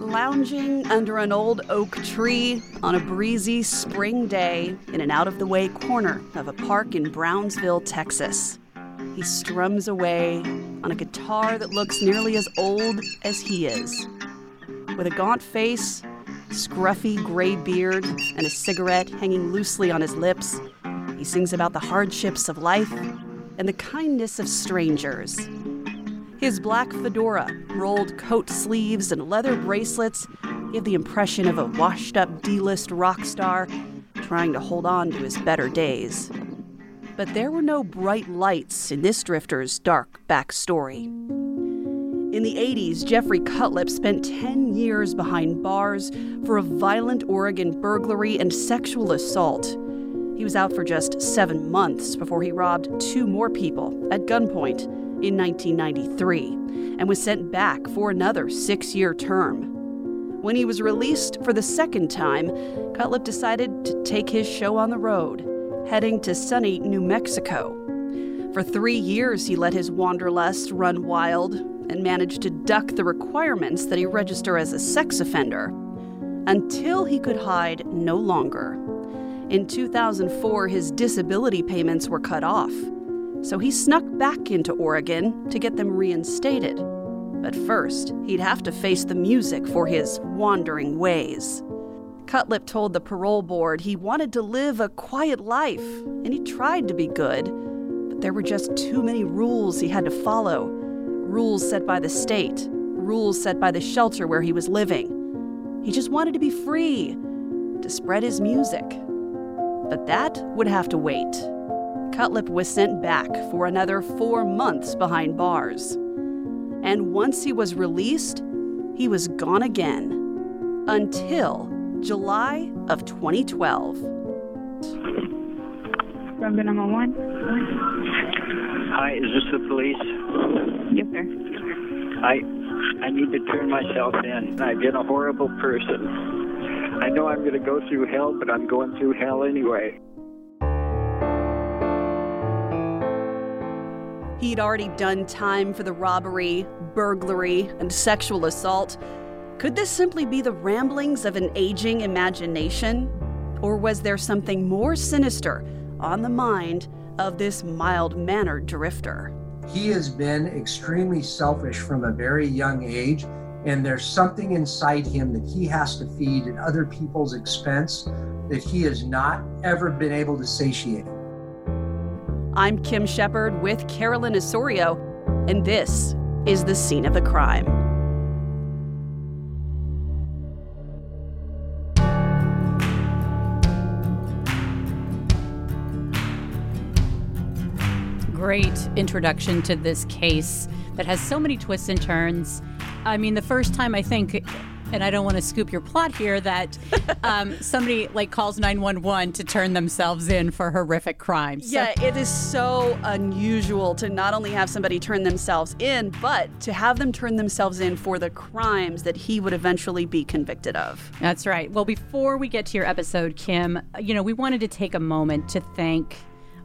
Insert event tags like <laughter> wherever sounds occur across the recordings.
Lounging under an old oak tree on a breezy spring day in an out of the way corner of a park in Brownsville, Texas. He strums away on a guitar that looks nearly as old as he is. With a gaunt face, scruffy gray beard, and a cigarette hanging loosely on his lips, he sings about the hardships of life and the kindness of strangers. His black fedora, rolled coat sleeves, and leather bracelets give the impression of a washed up D list rock star trying to hold on to his better days. But there were no bright lights in this drifter's dark backstory. In the 80s, Jeffrey Cutlip spent 10 years behind bars for a violent Oregon burglary and sexual assault. He was out for just seven months before he robbed two more people at gunpoint in 1993 and was sent back for another six year term. When he was released for the second time, Cutlip decided to take his show on the road, heading to sunny New Mexico. For three years, he let his wanderlust run wild and managed to duck the requirements that he register as a sex offender until he could hide no longer. In 2004, his disability payments were cut off, so he snuck back into Oregon to get them reinstated. But first, he'd have to face the music for his wandering ways. Cutlip told the parole board he wanted to live a quiet life, and he tried to be good, but there were just too many rules he had to follow rules set by the state, rules set by the shelter where he was living. He just wanted to be free, to spread his music. But that would have to wait. Cutlip was sent back for another four months behind bars. And once he was released, he was gone again. Until July of 2012. Brenda number one. Hi, is this the police? Yes, sir. I I need to turn myself in. I've been a horrible person. I know I'm going to go through hell, but I'm going through hell anyway. He'd already done time for the robbery, burglary, and sexual assault. Could this simply be the ramblings of an aging imagination? Or was there something more sinister on the mind of this mild mannered drifter? He has been extremely selfish from a very young age, and there's something inside him that he has to feed at other people's expense that he has not ever been able to satiate. I'm Kim Shepard with Carolyn Osorio, and this is the scene of the crime. Great introduction to this case that has so many twists and turns. I mean, the first time I think, and I don't want to scoop your plot here, that <laughs> um, somebody like calls 911 to turn themselves in for horrific crimes. So- Yeah, it is so unusual to not only have somebody turn themselves in, but to have them turn themselves in for the crimes that he would eventually be convicted of. That's right. Well, before we get to your episode, Kim, you know, we wanted to take a moment to thank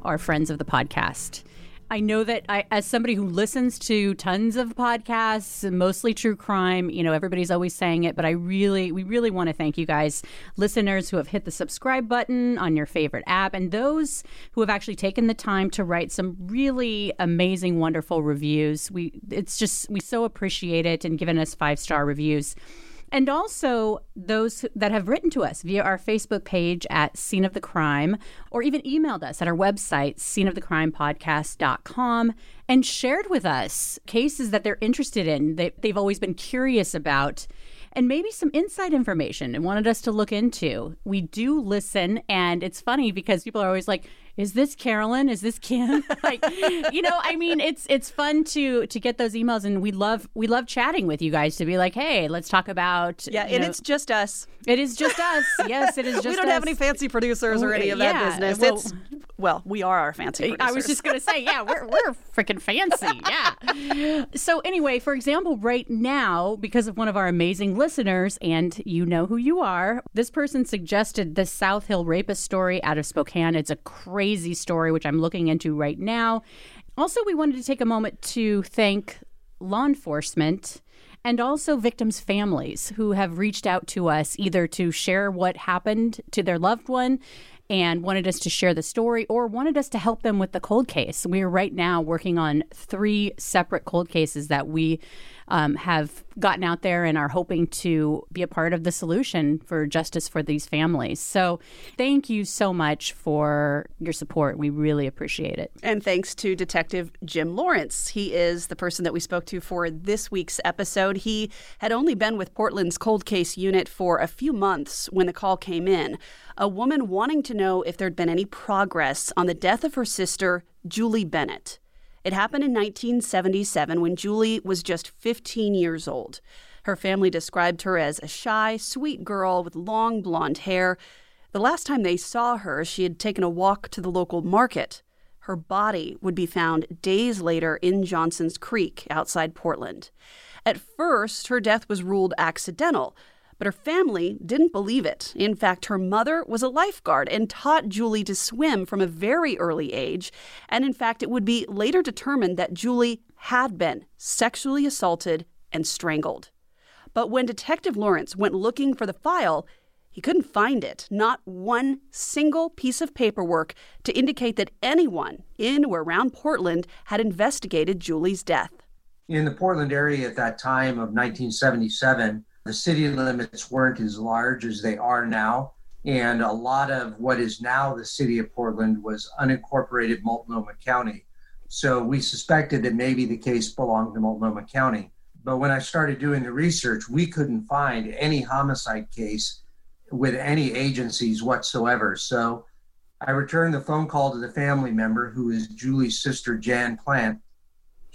our friends of the podcast. I know that I, as somebody who listens to tons of podcasts, mostly true crime, you know, everybody's always saying it, but I really, we really want to thank you guys, listeners who have hit the subscribe button on your favorite app, and those who have actually taken the time to write some really amazing, wonderful reviews. We, it's just, we so appreciate it and given us five star reviews. And also those that have written to us via our Facebook page at Scene of the Crime, or even emailed us at our website, sceneofthecrimepodcast.com, and shared with us cases that they're interested in, that they've always been curious about, and maybe some inside information and wanted us to look into. We do listen, and it's funny because people are always like, is this Carolyn? Is this Kim? <laughs> like, you know, I mean, it's it's fun to to get those emails, and we love we love chatting with you guys to be like, hey, let's talk about. Yeah, and know- it's just us. it is just us. Yes, it is <laughs> just. Us. We don't have any fancy producers or any of that business. well- it's Well, we are our fancy producers. I was just going to say, yeah, we're, we're freaking fancy. <laughs> Yeah. So, anyway, for example, right now, because of one of our amazing listeners, and you know who you are, this person suggested the South Hill rapist story out of Spokane. It's a crazy story, which I'm looking into right now. Also, we wanted to take a moment to thank law enforcement and also victims' families who have reached out to us either to share what happened to their loved one and wanted us to share the story or wanted us to help them with the cold case. We are right now working on three separate cold cases that we um, have gotten out there and are hoping to be a part of the solution for justice for these families. So, thank you so much for your support. We really appreciate it. And thanks to Detective Jim Lawrence. He is the person that we spoke to for this week's episode. He had only been with Portland's cold case unit for a few months when the call came in. A woman wanting to know if there'd been any progress on the death of her sister, Julie Bennett. It happened in 1977 when Julie was just 15 years old. Her family described her as a shy, sweet girl with long blonde hair. The last time they saw her, she had taken a walk to the local market. Her body would be found days later in Johnson's Creek outside Portland. At first, her death was ruled accidental, but her family didn't believe it. In fact, her mother was a lifeguard and taught Julie to swim from a very early age. And in fact, it would be later determined that Julie had been sexually assaulted and strangled. But when Detective Lawrence went looking for the file, he couldn't find it, not one single piece of paperwork to indicate that anyone in or around Portland had investigated Julie's death. In the Portland area at that time of 1977, the city limits weren't as large as they are now. And a lot of what is now the city of Portland was unincorporated Multnomah County. So we suspected that maybe the case belonged to Multnomah County. But when I started doing the research, we couldn't find any homicide case with any agencies whatsoever. So I returned the phone call to the family member, who is Julie's sister, Jan Plant,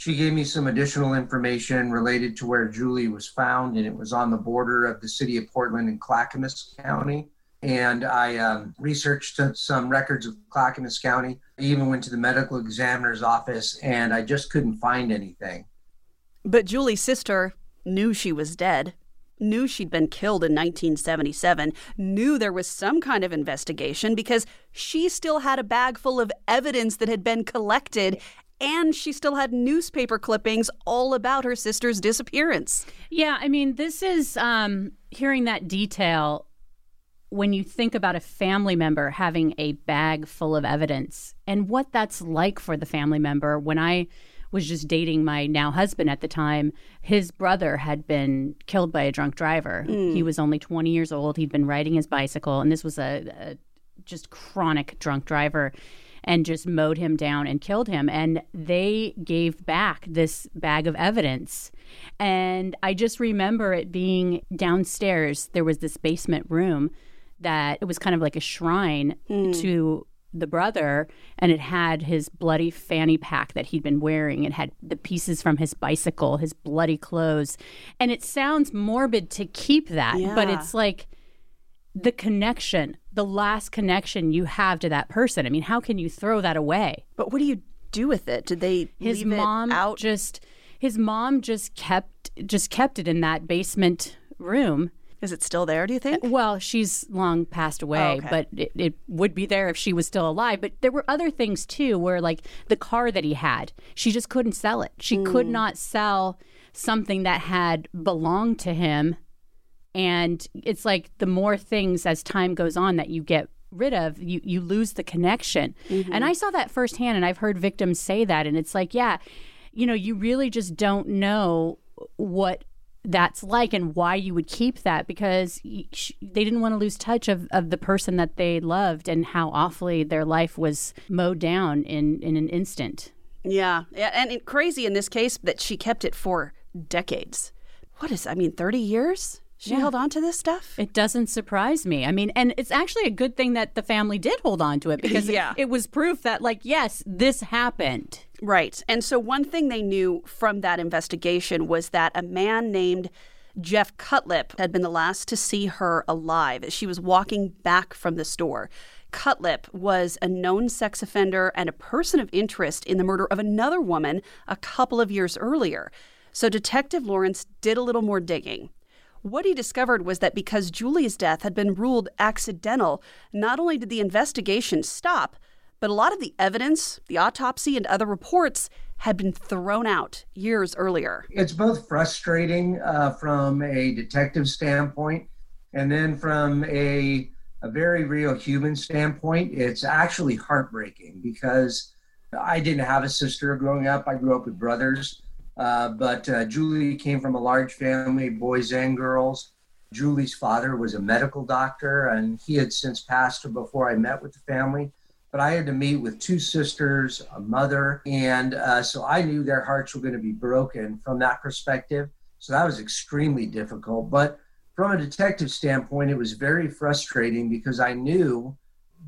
she gave me some additional information related to where Julie was found, and it was on the border of the city of Portland and Clackamas County. And I um, researched some records of Clackamas County. I even went to the medical examiner's office, and I just couldn't find anything. But Julie's sister knew she was dead, knew she'd been killed in 1977, knew there was some kind of investigation because she still had a bag full of evidence that had been collected and she still had newspaper clippings all about her sister's disappearance. Yeah, I mean, this is um, hearing that detail when you think about a family member having a bag full of evidence and what that's like for the family member. When I was just dating my now husband at the time, his brother had been killed by a drunk driver. Mm. He was only 20 years old. He'd been riding his bicycle, and this was a, a just chronic drunk driver and just mowed him down and killed him. And they gave back this bag of evidence. And I just remember it being downstairs. There was this basement room that it was kind of like a shrine mm. to the brother and it had his bloody fanny pack that he'd been wearing it had the pieces from his bicycle his bloody clothes and it sounds morbid to keep that yeah. but it's like the connection, the last connection you have to that person. I mean, how can you throw that away? But what do you do with it? Did they his mom out? Just his mom just kept just kept it in that basement room. Is it still there, do you think? Well, she's long passed away, oh, okay. but it, it, would be there if she was still alive. But there were other things too, where like the car that he had, she just couldn't sell it. She mm. could not sell something that had belonged to him and it's like the more things as time goes on that you get rid of, you, you lose the connection. Mm-hmm. And I saw that firsthand, and I've heard victims say that. And it's like, yeah, you know, you really just don't know what that's like and why you would keep that because they didn't want to lose touch of, of the person that they loved and how awfully their life was mowed down in, in an instant. Yeah. yeah. And it, crazy in this case that she kept it for decades. What is, I mean, 30 years? She yeah. held on to this stuff? It doesn't surprise me. I mean, and it's actually a good thing that the family did hold on to it because <laughs> yeah. it, it was proof that, like, yes, this happened. Right. And so, one thing they knew from that investigation was that a man named Jeff Cutlip had been the last to see her alive as she was walking back from the store. Cutlip was a known sex offender and a person of interest in the murder of another woman a couple of years earlier. So Detective Lawrence did a little more digging. What he discovered was that because Julie's death had been ruled accidental, not only did the investigation stop, but a lot of the evidence, the autopsy, and other reports had been thrown out years earlier. It's both frustrating uh, from a detective standpoint and then from a, a very real human standpoint. It's actually heartbreaking because I didn't have a sister growing up, I grew up with brothers. Uh, but uh, Julie came from a large family, boys and girls. Julie's father was a medical doctor, and he had since passed before I met with the family. But I had to meet with two sisters, a mother, and uh, so I knew their hearts were going to be broken from that perspective. So that was extremely difficult. But from a detective standpoint, it was very frustrating because I knew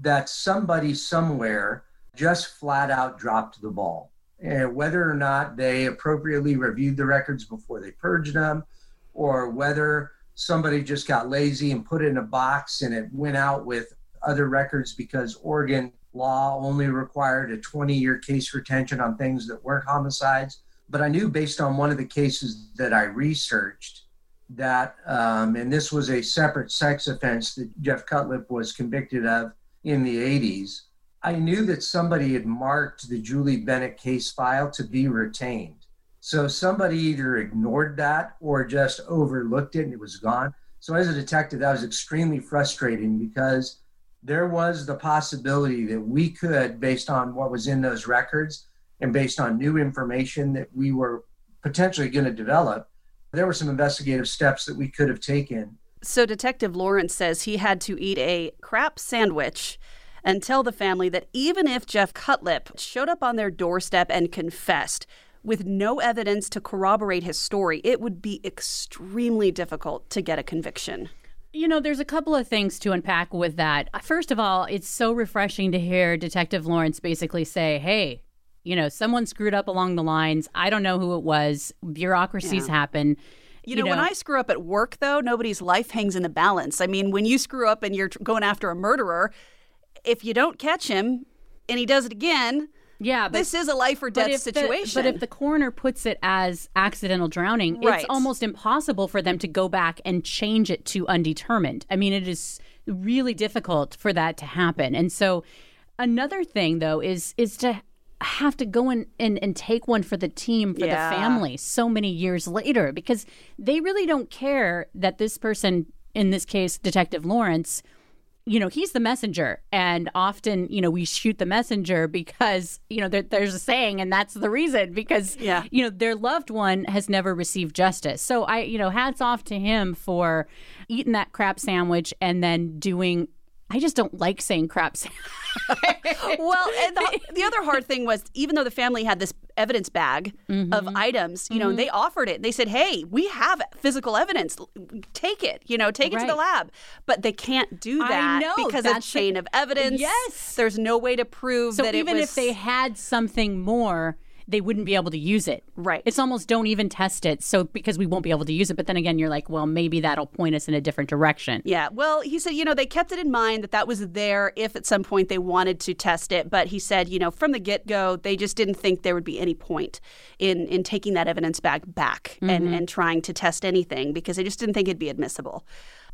that somebody somewhere just flat out dropped the ball and whether or not they appropriately reviewed the records before they purged them, or whether somebody just got lazy and put it in a box and it went out with other records because Oregon law only required a 20 year case retention on things that weren't homicides. But I knew based on one of the cases that I researched that, um, and this was a separate sex offense that Jeff Cutlip was convicted of in the 80s I knew that somebody had marked the Julie Bennett case file to be retained. So somebody either ignored that or just overlooked it and it was gone. So as a detective, that was extremely frustrating because there was the possibility that we could, based on what was in those records and based on new information that we were potentially going to develop, there were some investigative steps that we could have taken. So Detective Lawrence says he had to eat a crap sandwich and tell the family that even if Jeff Cutlip showed up on their doorstep and confessed, with no evidence to corroborate his story, it would be extremely difficult to get a conviction. You know, there's a couple of things to unpack with that. First of all, it's so refreshing to hear Detective Lawrence basically say, hey, you know, someone screwed up along the lines. I don't know who it was. Bureaucracies yeah. happen. You know, you know, when I screw up at work, though, nobody's life hangs in the balance. I mean, when you screw up and you're going after a murderer, if you don't catch him and he does it again, yeah, but, this is a life or death situation. The, but if the coroner puts it as accidental drowning, right. it's almost impossible for them to go back and change it to undetermined. I mean, it is really difficult for that to happen. And so, another thing though is is to have to go in and, and take one for the team for yeah. the family so many years later because they really don't care that this person, in this case, Detective Lawrence you know, he's the messenger. And often, you know, we shoot the messenger because, you know, there, there's a saying, and that's the reason because, yeah. you know, their loved one has never received justice. So I, you know, hats off to him for eating that crap sandwich and then doing I just don't like saying crap. <laughs> well, and the, the, other hard thing was even though the family had this evidence bag mm-hmm. of items, you know, mm-hmm. they offered it. They said, "Hey, we have physical evidence. Take it. You know, take right. it to the lab." But they can't do that know, because of chain the, of evidence. Yes, there's no way to prove so that. even was, if they had something more they wouldn't be able to use it. Right. It's almost don't even test it. So because we won't be able to use it. But then again, you're like, well, maybe that'll point us in a different direction. Yeah. Well, he said, you know, they kept it in mind that that was there if at some point they wanted to test it. But he said, you know, from the get go, they just didn't think there would be any point in in taking that evidence back back mm-hmm. and, and trying to test anything because they just didn't think it'd be admissible.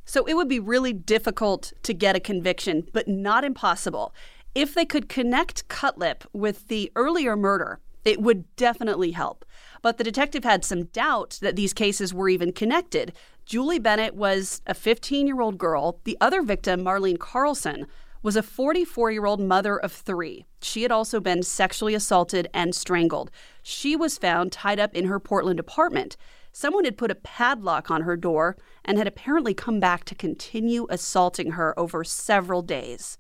So it would be really difficult to get a conviction, but not impossible. If they could connect Cutlip with the earlier murder it would definitely help. But the detective had some doubt that these cases were even connected. Julie Bennett was a 15 year old girl. The other victim, Marlene Carlson, was a 44 year old mother of three. She had also been sexually assaulted and strangled. She was found tied up in her Portland apartment. Someone had put a padlock on her door and had apparently come back to continue assaulting her over several days.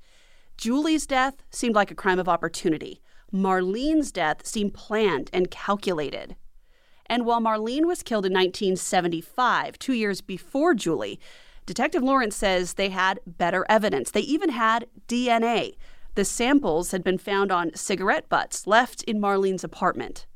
Julie's death seemed like a crime of opportunity. Marlene's death seemed planned and calculated. And while Marlene was killed in 1975, two years before Julie, Detective Lawrence says they had better evidence. They even had DNA. The samples had been found on cigarette butts left in Marlene's apartment.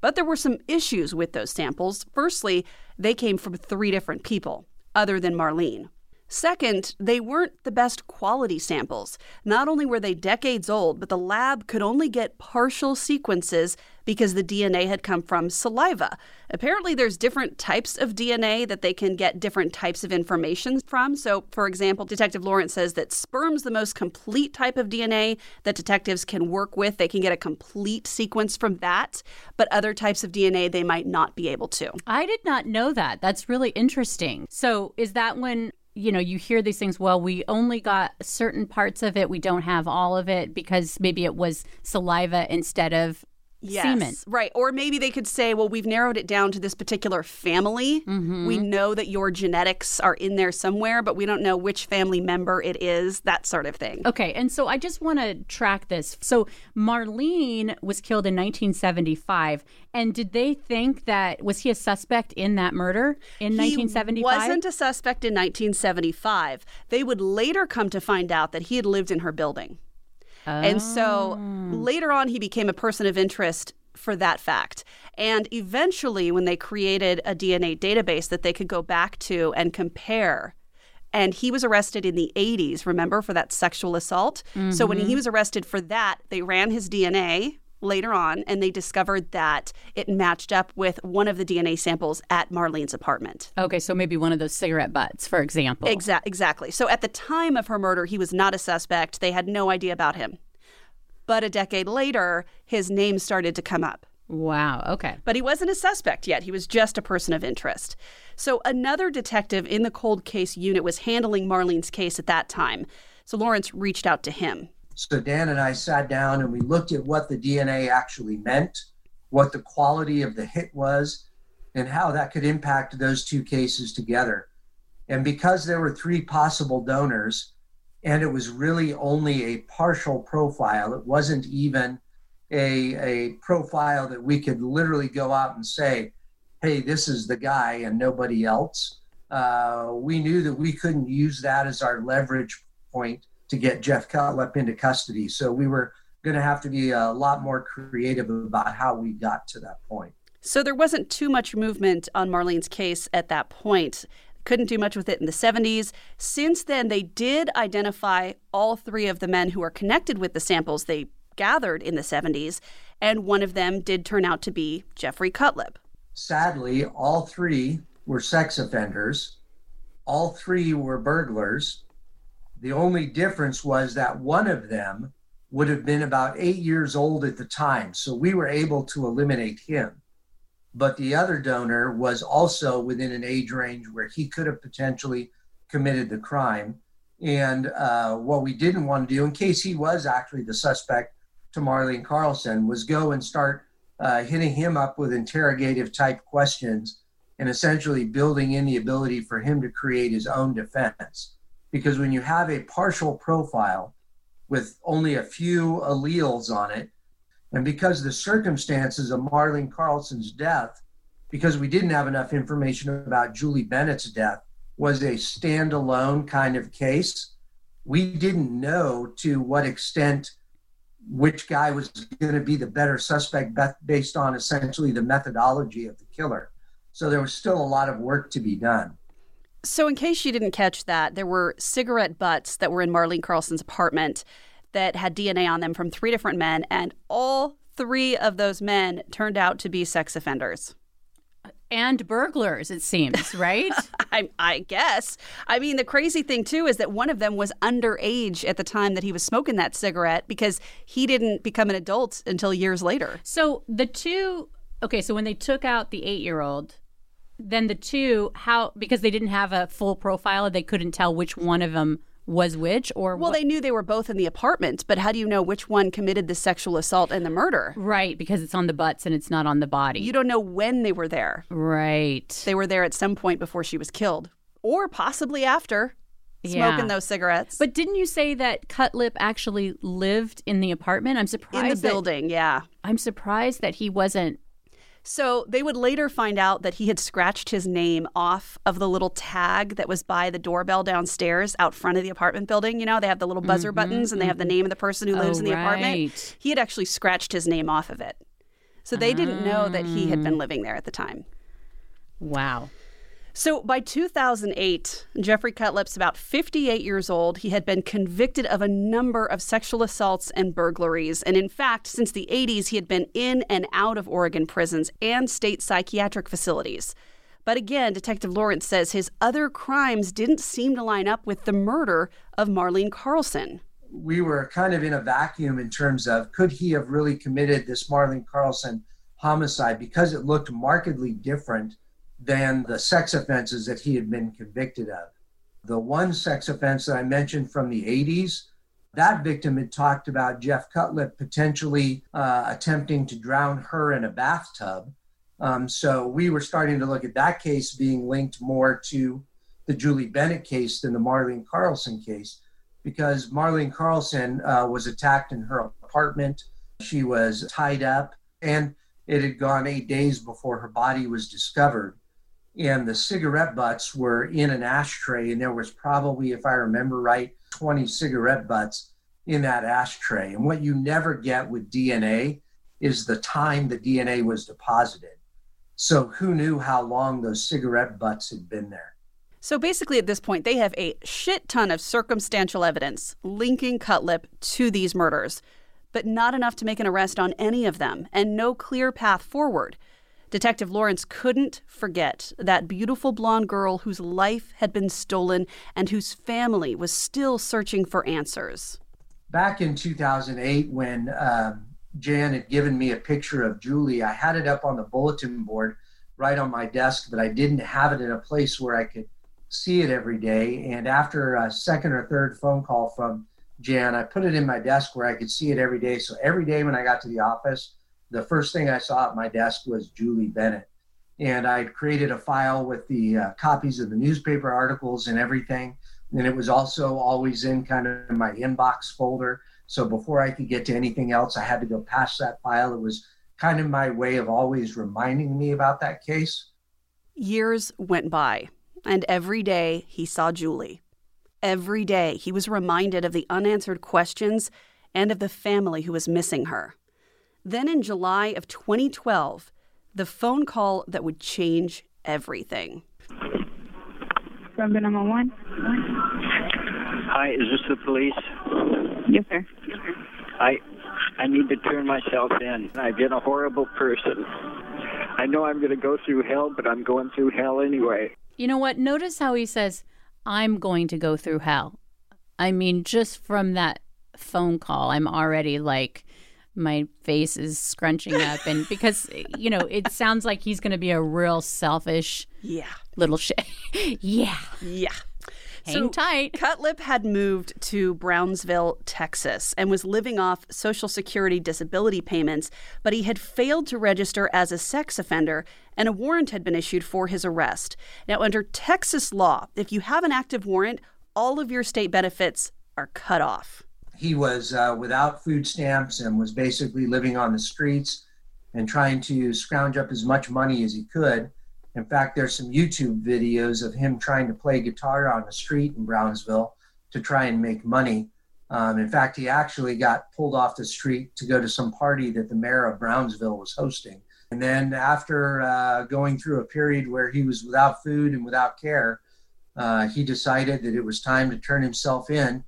But there were some issues with those samples. Firstly, they came from three different people, other than Marlene. Second, they weren't the best quality samples. Not only were they decades old, but the lab could only get partial sequences because the DNA had come from saliva. Apparently, there's different types of DNA that they can get different types of information from. So, for example, Detective Lawrence says that sperm's the most complete type of DNA that detectives can work with. They can get a complete sequence from that, but other types of DNA they might not be able to. I did not know that. That's really interesting. So, is that when you know, you hear these things, well, we only got certain parts of it, we don't have all of it because maybe it was saliva instead of Yes, semen. right. Or maybe they could say, well, we've narrowed it down to this particular family. Mm-hmm. We know that your genetics are in there somewhere, but we don't know which family member it is, that sort of thing. Okay, and so I just want to track this. So Marlene was killed in 1975, and did they think that was he a suspect in that murder in He 1975? wasn't a suspect in 1975. They would later come to find out that he had lived in her building. And so Oh. later on, he became a person of interest for that fact. And eventually, when they created a DNA database that they could go back to and compare, and he was arrested in the 80s, remember, for that sexual assault. So when he mm-hmm. was arrested for that, they ran his DNA later on and they discovered that it matched up with one of the DNA samples at Marlene's apartment. Okay, so maybe one of those cigarette butts, for example. Exa- exactly. So at the time of her murder, he was not a suspect. They had no idea about him. But a decade later, his name started to come up. Wow. Okay. But he wasn't a suspect yet. He was just a person of interest. So another detective in the cold case unit was handling Marlene's case at that time. So Lawrence reached out to him. So Dan and I sat down and we looked at what the DNA actually meant, what the quality of the hit was, and how that could impact those two cases together. And because there were three possible donors, and it was really only a partial profile, it wasn't even a, a profile that we could literally go out and say, hey, this is the guy and nobody else. Uh, we knew that we couldn't use that as our leverage point to get Jeff Cutlip into custody. So we were going to have to be a lot more creative about how we got to that point. So there wasn't too much movement on Marlene's case at that point. Couldn't do much with it in the 70s. Since then, they did identify all three of the men who are connected with the samples they gathered in the 70s, and one of them did turn out to be Jeffrey Cutlip. Sadly, all three were sex offenders, all three were burglars. The only difference was that one of them would have been about eight years old at the time. So we were able to eliminate him. But the other donor was also within an age range where he could have potentially committed the crime. And uh, what we didn't want to do, in case he was actually the suspect to Marlene Carlson, was go and start uh, hitting him up with interrogative type questions and essentially building in the ability for him to create his own defense. Because when you have a partial profile with only a few alleles on it, and because the circumstances of Marlene Carlson's death, because we didn't have enough information about Julie Bennett's death, was a standalone kind of case, we didn't know to what extent which guy was going to be the better suspect based on essentially the methodology of the killer. So there was still a lot of work to be done. So, in case you didn't catch that, there were cigarette butts that were in Marlene Carlson's apartment that had DNA on them from three different men, and all three of those men turned out to be sex offenders. And burglars, it seems, <laughs> right? I, I guess. I mean, the crazy thing, too, is that one of them was underage at the time that he was smoking that cigarette because he didn't become an adult until years later. so the two, okay, so when they took out the eight year old, then the two, how, because they didn't have a full profile, they couldn't tell which one of them was which or Well, what- they knew they were both in the apartment, but how do you know which one committed the sexual assault and the murder? Right, because it's on the butts and it's not on the body. You don't know when they were there. right. They were there at some point before she was killed, or possibly after, Yeah. smoking those cigarettes. But didn't you say that Cutlip actually lived in the apartment? I'm surprised. in the that- building, yeah. I'm surprised that he wasn't. So they would later find out that he had scratched his name off of the little tag that was by the doorbell downstairs out front of the apartment building. You know, they have the little buzzer buttons and they have the name of the person who lives Mm-hmm, Oh, in the apartment. He had actually scratched his name off of it. So they didn't know that he had Ah. been living there at the time. Wow. So by 2008, Jeffrey Cutlip's about 58 years old. He had been convicted of a number of sexual assaults and burglaries. And in fact, since the 80s, he had been in and out of Oregon prisons and state psychiatric facilities. But again, Detective Lawrence says his other crimes didn't seem to line up with the murder of Marlene Carlson. We were kind of in a vacuum in terms of could he have really committed this Marlene Carlson homicide because it looked markedly different than the sex offenses that he had been convicted of. The one sex offense that I mentioned from the 80s, that victim had talked about Jeff Cutlip potentially uh, attempting to drown her in a bathtub. Um, so we were starting to look at that case being linked more to the Julie Bennett case than the Marlene Carlson case, because Marlene Carlson uh, was attacked in her apartment. She was tied up, and it had gone eight days before her body was discovered and the cigarette butts were in an ashtray and there was probably if i remember right 20 cigarette butts in that ashtray. And what you never get with dna is the time the dna was deposited. So who knew how long those cigarette butts had been there? So basically, at this point, they have a shit ton of circumstantial evidence linking Cutlip to these murders, but not enough to make an arrest on any of them, and no clear path forward. Detective Lawrence couldn't forget that beautiful blonde girl whose life had been stolen and whose family was still searching for answers. Back in 2008, when um, Jan had given me a picture of Julie, I had it up on the bulletin board right on my desk, but I didn't have it in a place where I could see it every day. And after a second or third phone call from Jan, I put it in my desk where I could see it every day. So every day when I got to the office, the first thing I saw at my desk was Julie Bennett. And I'd created a file with the uh, copies of the newspaper articles and everything. And it was also always in kind of my inbox folder. So before I could get to anything else, I had to go past that file. It was kind of my way of always reminding me about that case. Years went by, and every day he saw Julie. Every day he was reminded of the unanswered questions and of the family who was missing her. Then in July of 2012, the phone call that would change everything. Sunday number one? Hi, is this the police? Yes, sir. I I need to turn myself in. I've been a horrible person. I know I'm going to go through hell, but I'm going through hell anyway. You know what? Notice how he says, I'm going to go through hell. I mean, just from that phone call, I'm already like, my face is scrunching up and <laughs> because you know it sounds like he's going to be a real selfish yeah. little shit. <laughs> Yeah. Yeah. Hang so, tight. Cutlip had moved to brownsville texas and was living off social security disability payments but he had failed to register as a sex offender and a warrant had been issued for his arrest. Now under texas law if you have an active warrant all of your state benefits are cut off he was uh, without food stamps and was basically living on the streets and trying to scrounge up as much money as he could. In fact, there's some YouTube videos of him trying to play guitar on the street in Brownsville to try and make money. Um, in fact, he actually got pulled off the street to go to some party that the mayor of Brownsville was hosting. And then, after uh, going through a period where he was without food and without care, uh, he decided that it was time to turn himself in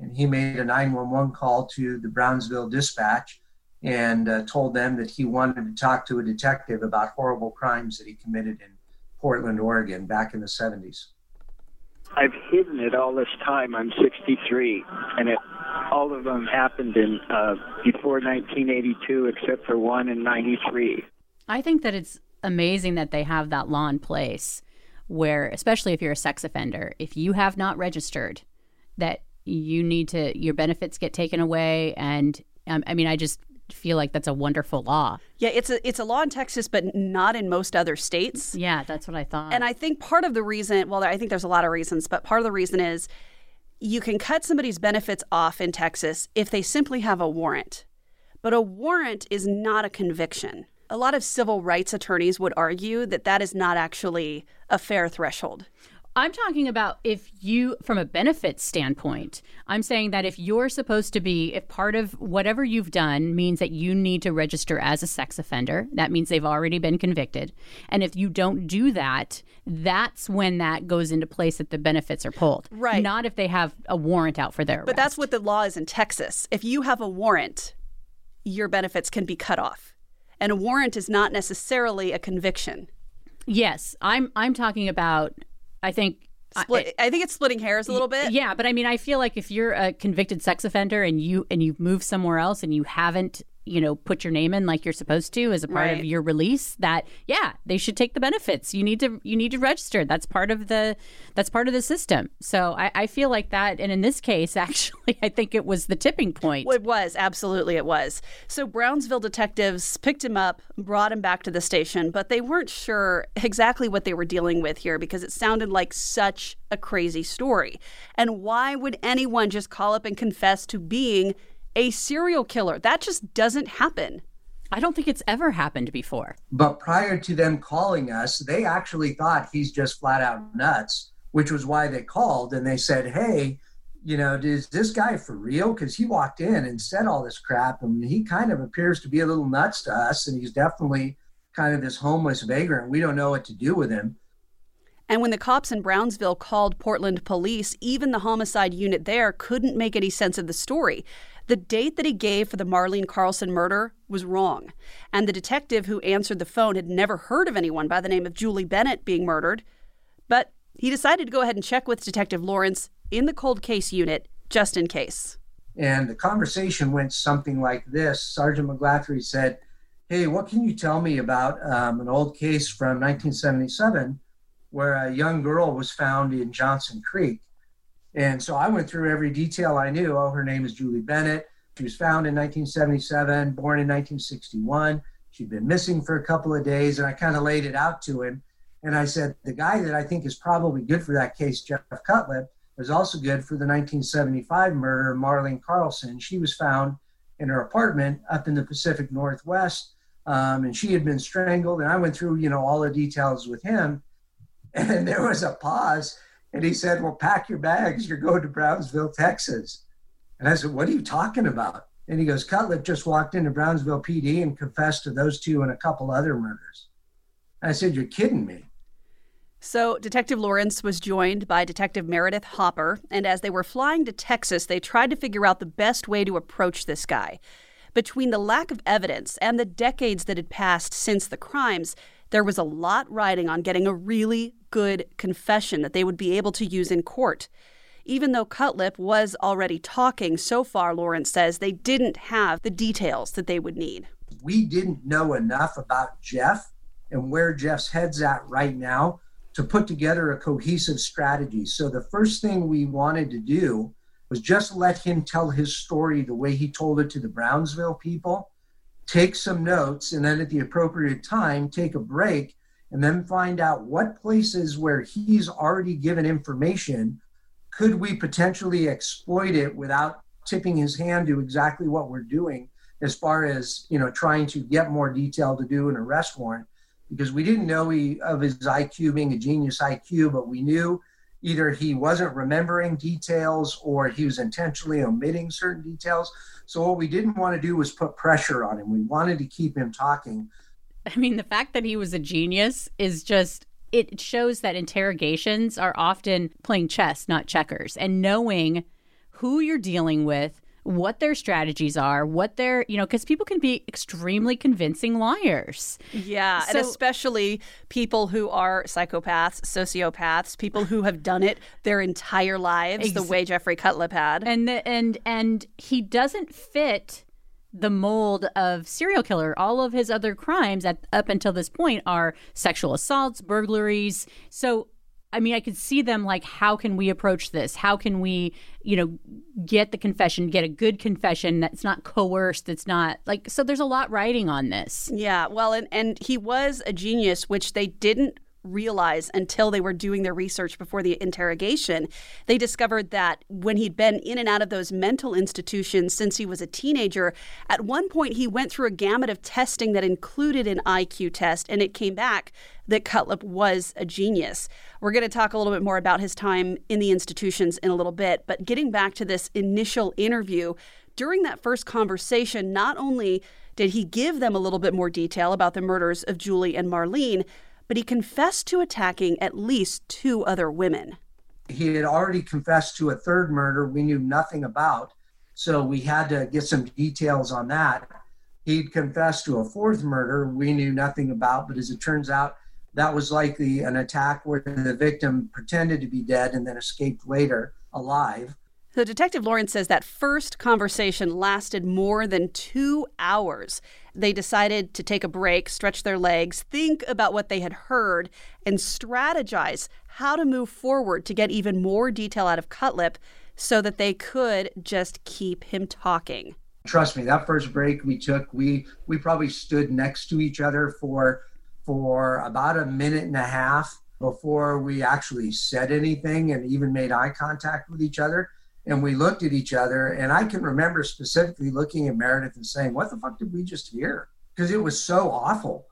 and he made a 911 call to the Brownsville dispatch and uh, told them that he wanted to talk to a detective about horrible crimes that he committed in Portland, Oregon back in the 70s. I've hidden it all this time. I'm 63, and it, all of them happened in uh, before 1982, except for one in 93. I think that it's amazing that they have that law in place where, especially if you're a sex offender, if you have not registered, that you need to your benefits get taken away. And um, i mean i just feel like that's a wonderful law. Yeah it's a it's a law in texas but not in most other states. Yeah that's what i thought. And i think part of the reason well i think there's a lot of reasons but part of the reason is you can cut somebody's benefits off in texas if they simply have a warrant. But a warrant is not a conviction. A lot of civil rights attorneys would argue that that is not actually a fair threshold I'm talking about if you, from a benefits standpoint, I'm saying that if you're supposed to be, if part of whatever you've done means that you need to register as a sex offender, that means they've already been convicted. And if you don't do that, that's when that goes into place that the benefits are pulled. Right. Not if they have a warrant out for their arrest. But that's what the law is in Texas. If you have a warrant, your benefits can be cut off. And a warrant is not necessarily a conviction. Yes, I'm I'm talking about I think Split, I, I think it's splitting hairs a little bit. Yeah, but I mean, I feel like if you're a convicted sex offender and you and you've moved somewhere else and you haven't you know put your name in like you're supposed to as a part Right. of your release that yeah they should take the benefits you need to you need to register that's part of the that's part of the system so i, I feel like that and in this case <laughs> actually i think it was the tipping point It was, absolutely it was. So Brownsville detectives picked him up, brought him back to the station, but they weren't sure exactly what they were dealing with here because it sounded like such a crazy story. And why would anyone just call up and confess to being a serial killer? That just doesn't happen. i don't think it's ever happened before But prior to them calling us, they actually thought he's just flat out nuts, which was why they called and they said, Hey, you know, is this guy for real? Because he walked in and said all this crap, and he kind of appears to be a little nuts to us, and he's definitely kind of this homeless vagrant. We don't know what to do with him. And when the cops in Brownsville called Portland police, even the homicide unit there couldn't make any sense of the story. The date that he gave for the Marlene Carlson murder was wrong. And the detective who answered the phone had never heard of anyone by the name of Julie Bennett being murdered. But he decided to go ahead and check with Detective Lawrence in the cold case unit just in case. And the conversation went something like this Sergeant McGlathery said, Hey, what can you tell me about um, an old case from 1977 where a young girl was found in Johnson Creek? And so I went through every detail I knew. Oh, her name is Julie Bennett. She was found in 1977, born in 1961. She'd been missing for a couple of days, and I kind of laid it out to him. And I said, The guy that I think is probably good for that case, Jeff Cutlip, was also good for the 1975 murder of Marlene Carlson. She was found in her apartment up in the Pacific Northwest, um, and she had been strangled. And I went through, you know, all the details with him. <laughs> And there was a pause, and he said, "Well, pack your bags. You're going to Brownsville, Texas." And I said, "What are you talking about?" And he goes, "Cutlip just walked into Brownsville PD and confessed to those two and a couple other murders." I said, "You're kidding me." So, Detective Lawrence was joined by Detective Meredith Hopper, and as they were flying to Texas, they tried to figure out the best way to approach this guy. Between the lack of evidence and the decades that had passed since the crimes, there was a lot riding on getting a really good confession that they would be able to use in court. Even though Cutlip was already talking, so far, Lawrence says they didn't have the details that they would need. we didn't know enough about Jeff and where Jeff's head's at right now to put together a cohesive strategy. So the first thing we wanted to do was just let him tell his story the way he told it to the Brownsville people, take some notes, and then at the appropriate time, take a break and then find out what places where he's already given information could we potentially exploit it without tipping his hand to exactly what we're doing as far as you know trying to get more detail to do an arrest warrant? Because we didn't know he, of his IQ being a genius IQ, but we knew either he wasn't remembering details or he was intentionally omitting certain details. So what we didn't want to do was put pressure on him. We wanted to keep him talking. I mean, the fact that he was a genius is just it shows that interrogations are often playing chess, not checkers, and knowing who you're dealing with, what their strategies are, what their, you know, because people can be extremely convincing liars. Yeah, and especially people who are psychopaths, sociopaths, people who have done it their entire lives, the way Jeffrey Cutlip had. And the, and and he doesn't fit the mold of serial killer. All of his other crimes at up until this point are sexual assaults, burglaries. So I mean, I could see them like, how can we approach this? How can we, you know, get the confession, get a good confession that's not coerced, that's not like. So there's a lot riding on this. yeah, well, and, and he was a genius, which they didn't realize until they were doing their research before the interrogation. They discovered that when he'd been in and out of those mental institutions since he was a teenager, at one point he went through a gamut of testing that included an IQ test, and it came back that Cutlip was a genius. We're going to talk a little bit more about his time in the institutions in a little bit, but getting back to this initial interview, during that first conversation, not only did he give them a little bit more detail about the murders of Julie and Marlene, but he confessed to attacking at least two other women. He had already confessed to a third murder we knew nothing about, so we had to get some details on that. He'd confessed to a fourth murder we knew nothing about, but as it turns out, that was likely an attack where the victim pretended to be dead and then escaped later alive. So, Detective Lawrence says that first conversation lasted more than two hours. They decided to take a break, stretch their legs, think about what they had heard, and strategize how to move forward to get even more detail out of Cutlip so that they could just keep him talking. Trust me, that first break we took, we we probably stood next to each other for for about a minute and a half before we actually said anything and even made eye contact with each other and we looked at each other and i can remember specifically looking at meredith and saying what the fuck did we just hear because it was so awful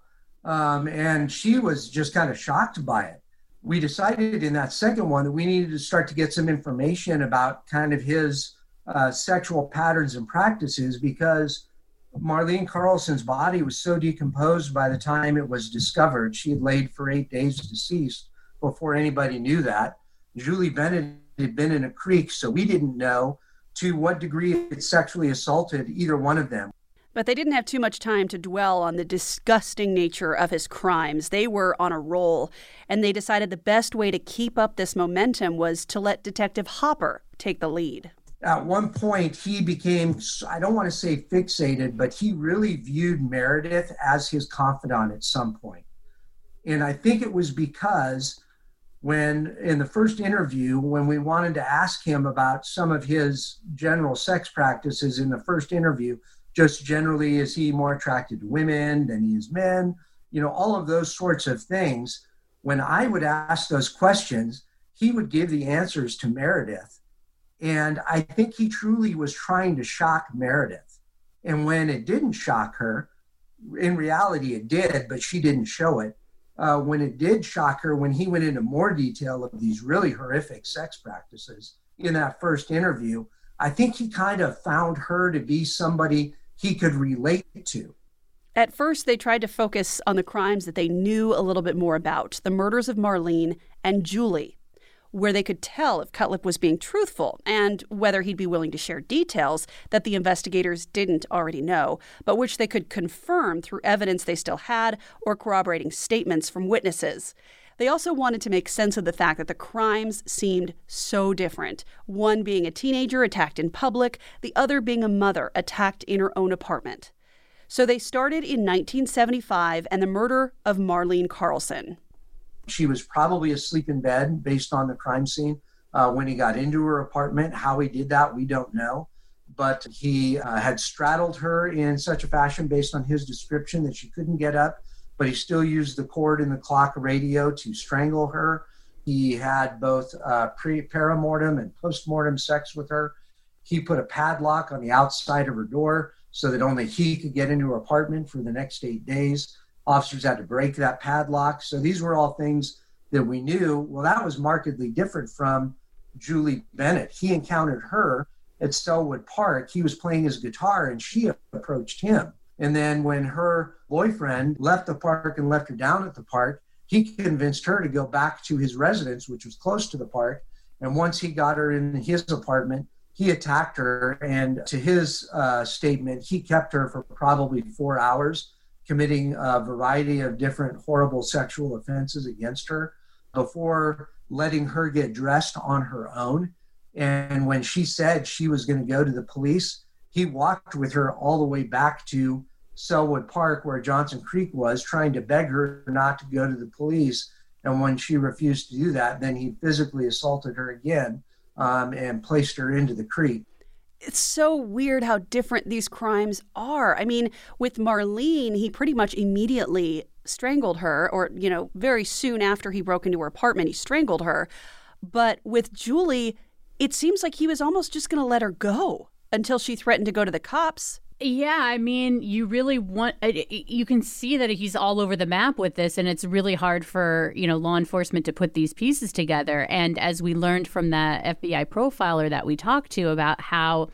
um, and she was just kind of shocked by it we decided in that second one that we needed to start to get some information about kind of his uh, sexual patterns and practices because Marlene Carlson's body was so decomposed by the time it was discovered. She had laid for eight days deceased before anybody knew that. Julie Bennett had been in a creek, so we didn't know to what degree it sexually assaulted either one of them. But they didn't have too much time to dwell on the disgusting nature of his crimes. They were on a roll, and they decided the best way to keep up this momentum was to let Detective Hopper take the lead. At one point, he became, I don't want to say fixated, but he really viewed Meredith as his confidant at some point. And I think it was because when in the first interview when we wanted to ask him about some of his general sex practices in the first interview just generally is he more attracted to women than he is men? You know all of those sorts of things. When i would ask those questions he would give the answers to meredith. And i think he truly was trying to shock meredith. And when it didn't shock her in reality it did but she didn't show it uh, when it did shock her when he went into more detail of these really horrific sex practices in that first interview, I think he kind of found her to be somebody he could relate to. At first, they tried to focus on the crimes that they knew a little bit more about the murders of Marlene and Julie where they could tell if Cutlip was being truthful and whether he'd be willing to share details that the investigators didn't already know, but which they could confirm through evidence they still had or corroborating statements from witnesses. They also wanted to make sense of the fact that the crimes seemed so different. One being a teenager attacked in public, the other being a mother attacked in her own apartment. So they started in 1975 and the murder of Marlene Carlson. She was probably asleep in bed based on the crime scene uh, when he got into her apartment. How he did that, we don't know. But he uh, had straddled her in such a fashion based on his description that she couldn't get up, but he still used the cord in the clock radio to strangle her. He had both uh, pre perimortem and postmortem sex with her. He put a padlock on the outside of her door so that only he could get into her apartment for the next eight days. Officers had to break that padlock. So these were all things that we knew. Well, that was markedly different from Julie Bennett. He encountered her at Sellwood Park. He was playing his guitar and she approached him. And then when her boyfriend left the park and left her down at the park, he convinced her to go back to his residence, which was close to the park. And once he got her in his apartment, he attacked her. And to his uh, statement, he kept her for probably four hours committing a variety of different horrible sexual offenses against her before letting her get dressed on her own. And when she said she was going to go to the police, he walked with her all the way back to Sellwood Park, where Johnson Creek was, trying to beg her not to go to the police. And when she refused to do that, then he physically assaulted her again um, and placed her into the creek it's so weird how different these crimes are. I mean, with Marlene, he pretty much immediately strangled her, or, you know, very soon after he broke into her apartment, he strangled her. But with Julie, it seems like he was almost just going to let her go until she threatened to go to the cops. Yeah, I mean, you really want you can see that he's all over the map with this and it's really hard for, you know, law enforcement to put these pieces together. And as we learned from the FBI profiler that we talked to about how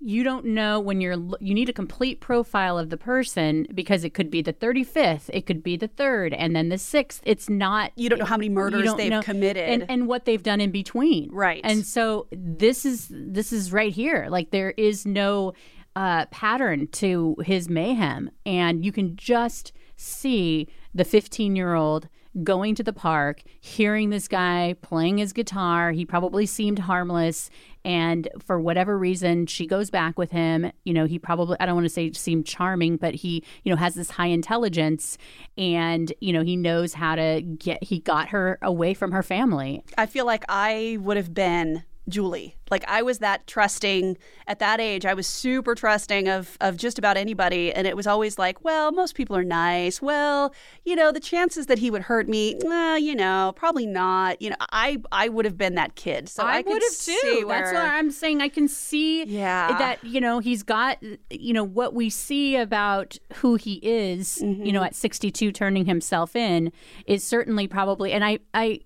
you don't know when you're you need a complete profile of the person because it could be the 35th it could be the third and then the 6th it's not you don't know how many murders they've know, committed. and, and what they've done in between. Right. And so this is this is right here. Like there is no uh, pattern to his mayhem and you can just see the 15 year old going to the park, hearing this guy playing his guitar. He probably seemed harmless. And for whatever reason, she goes back with him. You know, he probably, I don't want to say seemed charming, but he, you know, has this high intelligence and, you know, he knows how to get, he got her away from her family. I feel like I would have been Julie. Like I was that trusting at that age. I was super trusting of of just about anybody, and it was always like, well, most people are nice. Well, you know, the chances that he would hurt me, uh, you know, probably not. You know, I I would have been that kid. So I, I would have too. Where... That's what I'm saying. I can see yeah. that you know he's got you know what we see about who he is. Mm-hmm. You know, at 62, turning himself in is certainly probably, and I I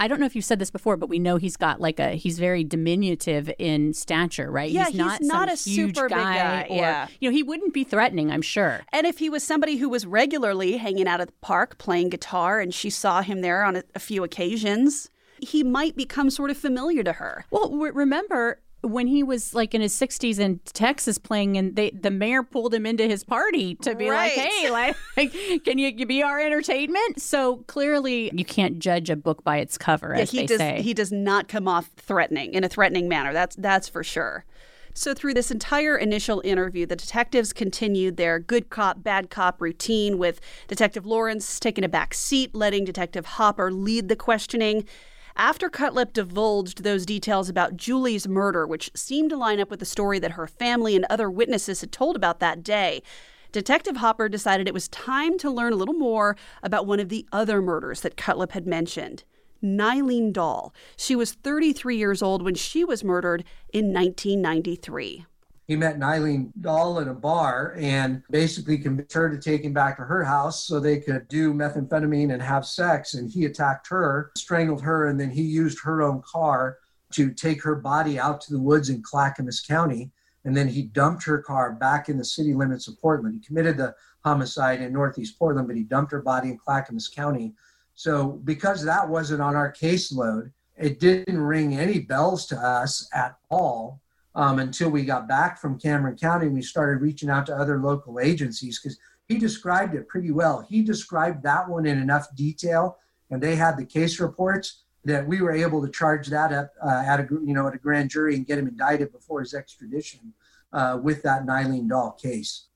I don't know if you've said this before, but we know he's got like a he's very diminutive in stature, right? Yeah, he's not, he's not a huge super guy, guy. Or, yeah, you know, he wouldn't be threatening, I'm sure. And if he was somebody who was regularly hanging out at the park playing guitar, and she saw him there on a, a few occasions, he might become sort of familiar to her. Well, remember when he was like in his 60s in Texas playing and they the mayor pulled him into his party to be right. like hey like <laughs> can you, be our entertainment so clearly you can't judge a book by its cover yeah, as he they does, say he does not come off threatening in a threatening manner that's that's for sure so, through this entire initial interview, the detectives continued their good cop, bad cop routine with Detective Lawrence taking a back seat, letting Detective Hopper lead the questioning. After Cutlip divulged those details about Julie's murder, which seemed to line up with the story that her family and other witnesses had told about that day, Detective Hopper decided it was time to learn a little more about one of the other murders that Cutlip had mentioned. Nylene Dahl. She was 33 years old when she was murdered in 1993 he met Nylene Dahl in a bar and basically convinced her to take him back to her house so they could do methamphetamine and have sex. And he attacked her, strangled her, and then he used her own car to take her body out to the woods in Clackamas County. And then he dumped her car back in the city limits of Portland. He committed the homicide in Northeast Portland, but he dumped her body in Clackamas County. So, because that wasn't on our caseload, it didn't ring any bells to us at all um, until we got back from Cameron County. We started reaching out to other local agencies because he described it pretty well. He described that one in enough detail, and they had the case reports that we were able to charge that up uh, at a you know at a grand jury and get him indicted before his extradition uh, with that Nylene Dahl case.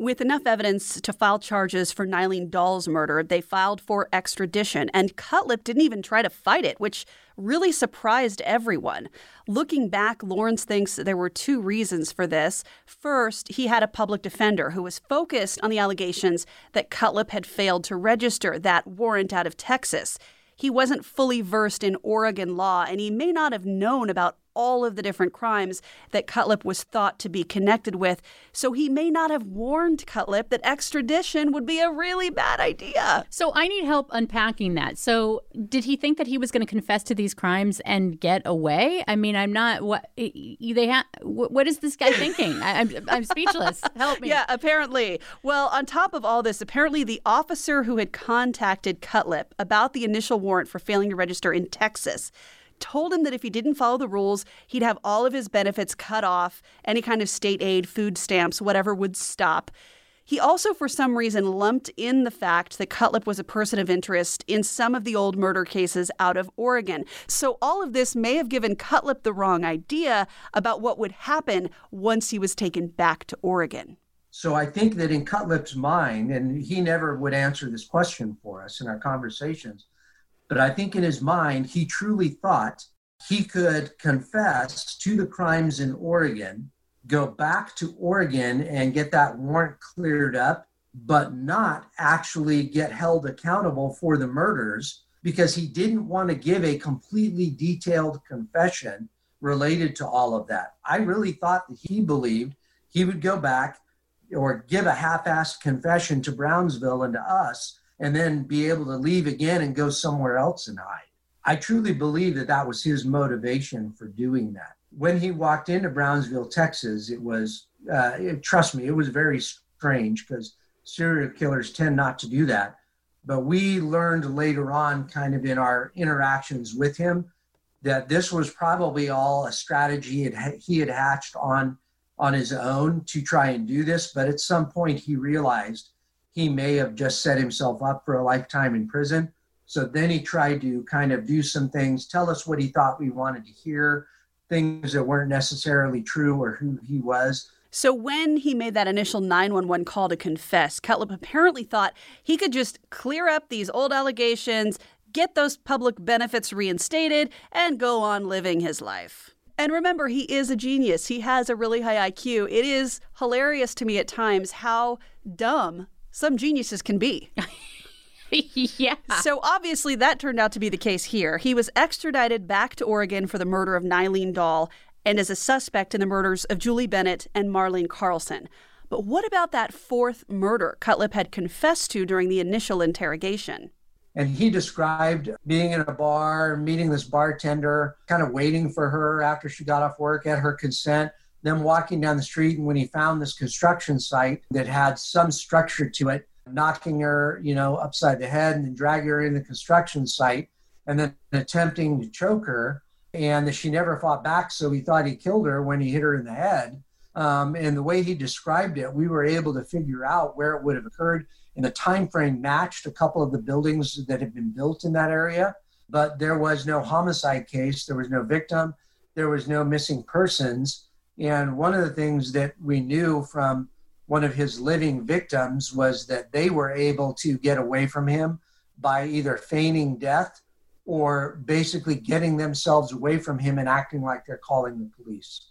With enough evidence to file charges for Nylene Dahl's murder, they filed for extradition, and Cutlip didn't even try to fight it, which really surprised everyone. Looking back, Lawrence thinks there were two reasons for this. First, he had a public defender who was focused on the allegations that Cutlip had failed to register that warrant out of Texas. He wasn't fully versed in Oregon law, and he may not have known about all of the different crimes that Cutlip was thought to be connected with. So he may not have warned Cutlip that extradition would be a really bad idea. So I need help unpacking that. So did he think that he was going to confess to these crimes and get away? I mean, I'm not what they have. What is this guy thinking? I, am I'm, I'm speechless. <laughs> Help me. Yeah, apparently. Well, on top of all this, apparently the officer who had contacted Cutlip about the initial warrant for failing to register in Texas told him that if he didn't follow the rules, he'd have all of his benefits cut off, any kind of state aid, food stamps, whatever would stop. He also, for some reason, lumped in the fact that Cutlip was a person of interest in some of the old murder cases out of Oregon. So, all of this may have given Cutlip the wrong idea about what would happen once he was taken back to Oregon. So, I think that in Cutlip's mind, and he never would answer this question for us in our conversations, but I think in his mind, he truly thought he could confess to the crimes in Oregon, go back to Oregon and get that warrant cleared up, but not actually get held accountable for the murders because he didn't want to give a completely detailed confession related to all of that. I really thought that he believed he would go back or give a half assed confession to Brownsville and to us, and then be able to leave again and go somewhere else and hide. I truly believe that that was his motivation for doing that. When he walked into Brownsville, Texas, it was, uh, it, trust me, it was very strange because serial killers tend not to do that. But we learned later on, kind of in our interactions with him, that this was probably all a strategy he had hatched on on his own to try and do this. But at some point, he realized he may have just set himself up for a lifetime in prison. So then he tried to kind of do some things, tell us what he thought we wanted to hear, things that weren't necessarily true or who he was. So when he made that initial 911 call to confess, Cutlip apparently thought he could just clear up these old allegations, get those public benefits reinstated, and go on living his life. And remember, he is a genius. He has a really high IQ. It is hilarious to me at times how dumb some geniuses can be. <laughs> yeah. So obviously that turned out to be the case here. He was extradited back to Oregon for the murder of Nylene Dahl and as a suspect in the murders of Julie Bennett and Marlene Carlson. But what about that fourth murder Cutlip had confessed to during the initial interrogation? And he described being in a bar, meeting this bartender, kind of waiting for her after she got off work at her consent, then walking down the street. And when he found this construction site that had some structure to it, knocking her, you know, upside the head and then dragging her in the construction site and then attempting to choke her. And that she never fought back, so he thought he killed her when he hit her in the head. Um, and the way he described it, we were able to figure out where it would have occurred and the time frame matched a couple of the buildings that had been built in that area but there was no homicide case there was no victim there was no missing persons and one of the things that we knew from one of his living victims was that they were able to get away from him by either feigning death or basically getting themselves away from him and acting like they're calling the police.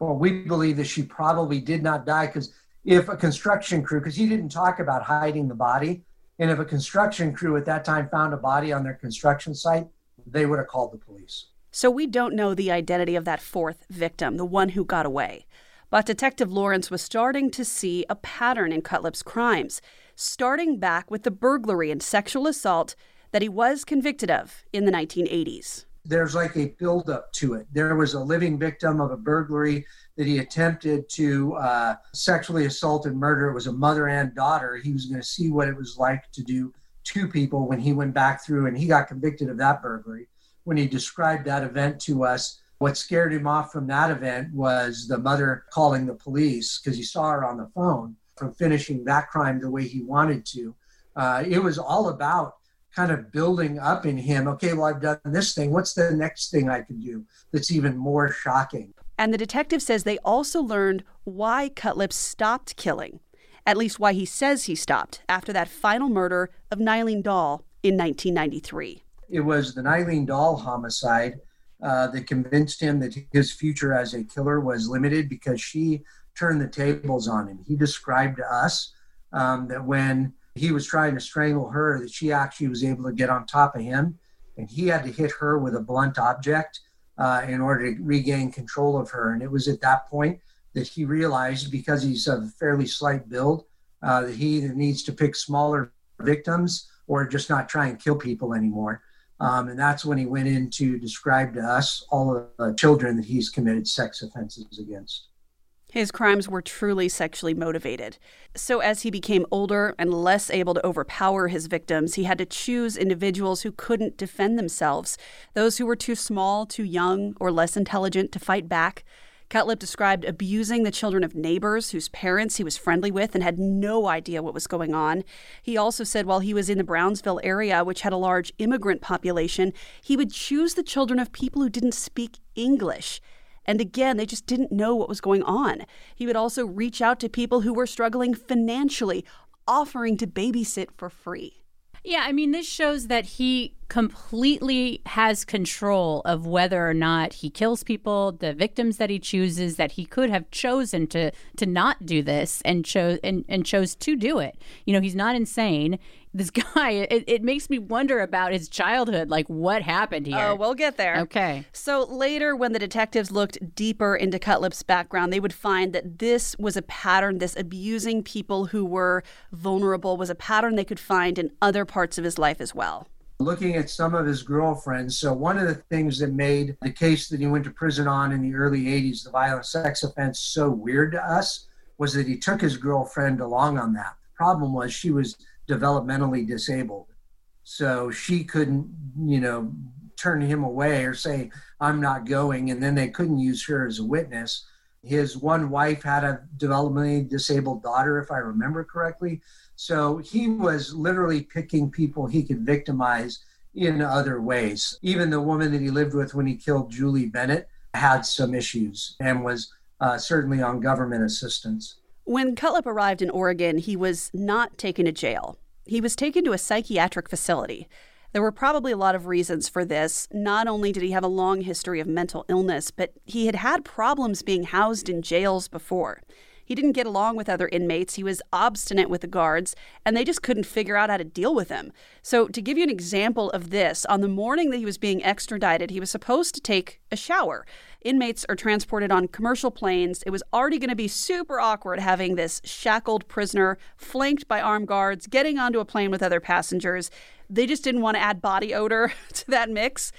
Well, we believe that she probably did not die because if a construction crew, because he didn't talk about hiding the body, and if a construction crew at that time found a body on their construction site, they would have called the police. So we don't know the identity of that fourth victim, the one who got away. But Detective Lawrence was starting to see a pattern in Cutlip's crimes, starting back with the burglary and sexual assault that he was convicted of in the 1980s. There's like a buildup to it. There was a living victim of a burglary that he attempted to uh, sexually assault and murder. It was a mother and daughter. He was going to see what it was like to do two people when he went back through and he got convicted of that burglary. When he described that event to us, what scared him off from that event was the mother calling the police because he saw her on the phone from finishing that crime the way he wanted to. Uh, it was all about kind of building up in him okay well i've done this thing what's the next thing i can do that's even more shocking and the detective says they also learned why Cutlip stopped killing, at least why he says he stopped after that final murder of Nylene Dahl in 1993. It was the Nylene Dahl homicide uh, that convinced him that his future as a killer was limited because she turned the tables on him. He described to us um, that when he was trying to strangle her, that she actually was able to get on top of him, and he had to hit her with a blunt object uh, in order to regain control of her. And it was at that point that he realized, because he's of fairly slight build, uh, that he either needs to pick smaller victims or just not try and kill people anymore. Um, and that's when he went in to describe to us all of the children that he's committed sex offenses against. His crimes were truly sexually motivated. So, as he became older and less able to overpower his victims, he had to choose individuals who couldn't defend themselves, those who were too small, too young, or less intelligent to fight back. Cutlip described abusing the children of neighbors whose parents he was friendly with and had no idea what was going on. He also said while he was in the Brownsville area, which had a large immigrant population, he would choose the children of people who didn't speak English. And again, they just didn't know what was going on. He would also reach out to people who were struggling financially, offering to babysit for free. Yeah, I mean, this shows that he completely has control of whether or not he kills people, the victims that he chooses. That he could have chosen to to not do this and chose and, and chose to do it. You know, he's not insane. This <laughs> guy, it, it makes me wonder about his childhood. Like, what happened here? Oh, we'll get there. Okay. So later, when the detectives looked deeper into Cutlip's background, they would find that this was a pattern, this abusing people who were vulnerable was a pattern they could find in other parts of his life as well. Looking at some of his girlfriends, so one of the things that made the case that he went to prison on in the early 80s, the violent sex offense, so weird to us was that he took his girlfriend along on that. The problem was she was developmentally disabled. So she couldn't, you know, turn him away or say, I'm not going. And then they couldn't use her as a witness. His one wife had a developmentally disabled daughter, if I remember correctly. So he was literally picking people he could victimize in other ways. Even the woman that he lived with when he killed Julie Bennett had some issues and was uh, certainly on government assistance. When Cutlip arrived in Oregon, he was not taken to jail. He was taken to a psychiatric facility. There were probably a lot of reasons for this. Not only did he have a long history of mental illness, but he had had problems being housed in jails before. He didn't get along with other inmates. He was obstinate with the guards, and they just couldn't figure out how to deal with him. So, to give you an example of this, on the morning that he was being extradited, he was supposed to take a shower. Inmates are transported on commercial planes. It was already going to be super awkward having this shackled prisoner flanked by armed guards getting onto a plane with other passengers. They just didn't want to add body odor <laughs> to that mix.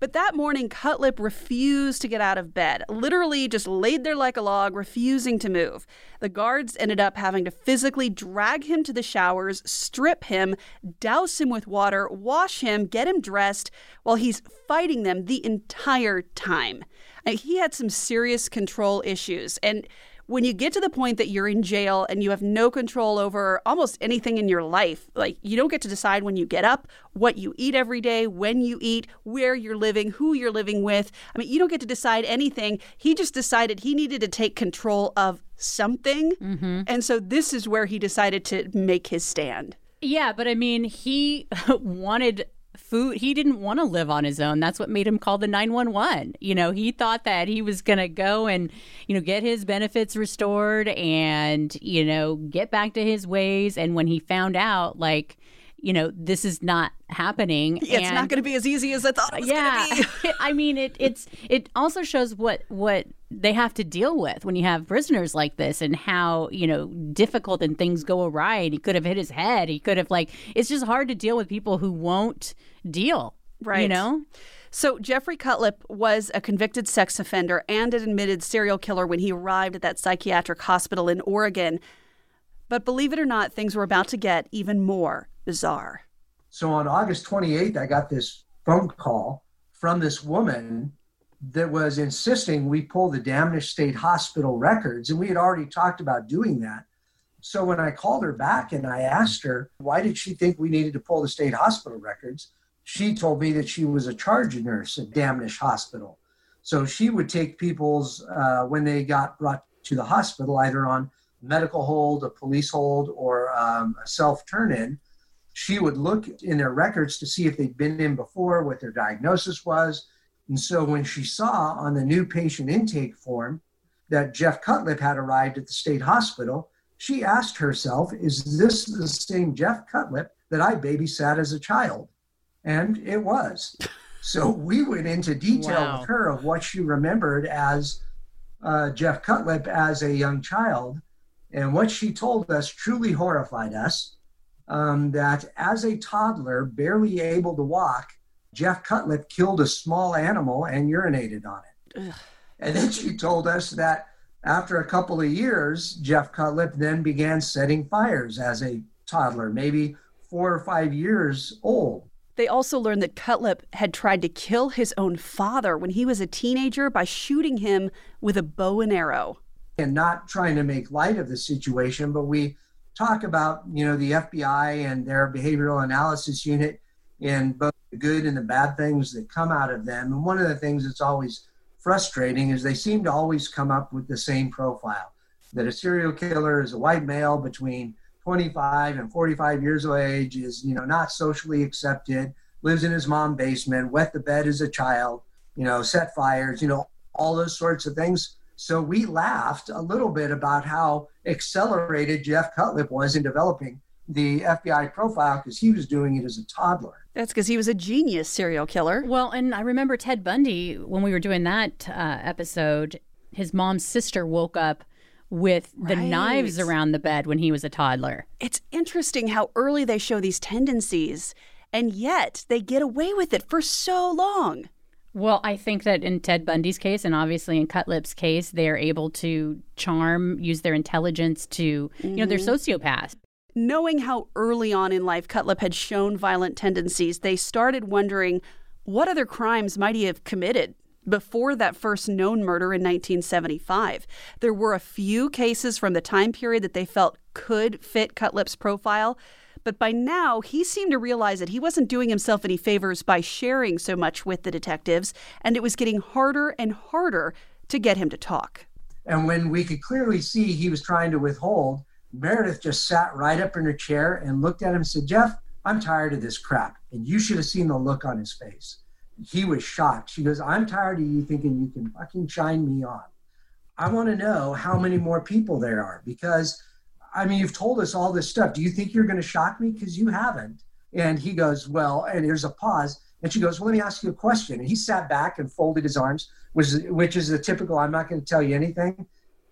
But that morning, Cutlip refused to get out of bed, literally just laid there like a log, refusing to move. The guards ended up having to physically drag him to the showers, strip him, douse him with water, wash him, get him dressed, while he's fighting them the entire time. Uh, he had some serious control issues. And when you get to the point that you're in jail and you have no control over almost anything in your life, like you don't get to decide when you get up, what you eat every day, when you eat, where you're living, who you're living with. I mean, you don't get to decide anything. He just decided he needed to take control of something. Mm-hmm. And so this is where he decided to make his stand. Yeah, but I mean, he <laughs> wanted food he didn't want to live on his own. That's what made him call the 911 you know he thought that he was going to go and you know get his benefits restored and you know get back to his ways. And when he found out like you know this is not happening yeah, it's not going to be as easy as i thought it was yeah <laughs> i mean it it's it also shows what what they have to deal with when you have prisoners like this and how you know difficult and things go awry and he could have hit his head. He could have like it's just hard to deal with people who won't deal right. you know? So, Jeffrey Cutlip was a convicted sex offender and an admitted serial killer when he arrived at that psychiatric hospital in Oregon. But believe it or not, things were about to get even more bizarre. So on August 28th, I got this phone call from this woman that was insisting we pull the Dammasch State Hospital records, and we had already talked about doing that. So when I called her back and I asked her why did she think we needed to pull the state hospital records, she told me that she was a charge nurse at Dammasch Hospital. So she would take people's uh, when they got brought to the hospital, either on medical hold, a police hold, or um, a self turn in, she would look in their records to see if they'd been in before, what their diagnosis was. And so when she saw on the new patient intake form that Jeff Cutlip had arrived at the state hospital, she asked herself, Is this the same Jeff Cutlip that I babysat as a child? And it was. So we went into detail wow. with her of what she remembered as uh, Jeff Cutlip as a young child. And what she told us truly horrified us um, that as a toddler, barely able to walk, Jeff Cutlip killed a small animal and urinated on it. Ugh. And then she told us that after a couple of years, Jeff Cutlip then began setting fires as a toddler, maybe four or five years old. They also learned that Cutlip had tried to kill his own father when he was a teenager by shooting him with a bow and arrow and not trying to make light of the situation, but we talk about you know the FBI and their behavioral analysis unit and both the good and the bad things that come out of them. And one of the things that's always frustrating is they seem to always come up with the same profile that a serial killer is a white male between 25 and 45 years of age, is, you know, not socially accepted, lives in his mom's basement, wet the bed as a child, you know, set fires, you know, all those sorts of things. So we laughed a little bit about how accelerated Jeff Cutlip was in developing the FBI profile because he was doing it as a toddler. That's because he was a genius serial killer. Well, and I remember Ted Bundy when we were doing that uh, episode. His mom's sister woke up with the Right. knives around the bed when he was a toddler. It's interesting how early they show these tendencies, and yet they get away with it for so long. Well, I think that in Ted Bundy's case, and obviously in Cutlip's case, they're able to charm, use their intelligence to, you know, they're mm-hmm. sociopaths. Knowing how early on in life Cutlip had shown violent tendencies, they started wondering what other crimes might he have committed before that first known murder in 1975. There were a few cases from the time period that they felt could fit Cutlip's profile, but by now he seemed to realize that he wasn't doing himself any favors by sharing so much with the detectives, and it was getting harder and harder to get him to talk. And when we could clearly see he was trying to withhold, Meredith just sat right up in her chair and looked at him and said, Jeff, I'm tired of this crap. And you should have seen the look on his face. He was shocked. She goes, I'm tired of you thinking you can fucking shine me on. I want to know how many more people there are because, I mean, you've told us all this stuff. Do you think you're going to shock me? Because you haven't. And he goes, Well, and there's a pause. And she goes, Well, let me ask you a question. And he sat back and folded his arms, which, which is the typical, I'm not going to tell you anything.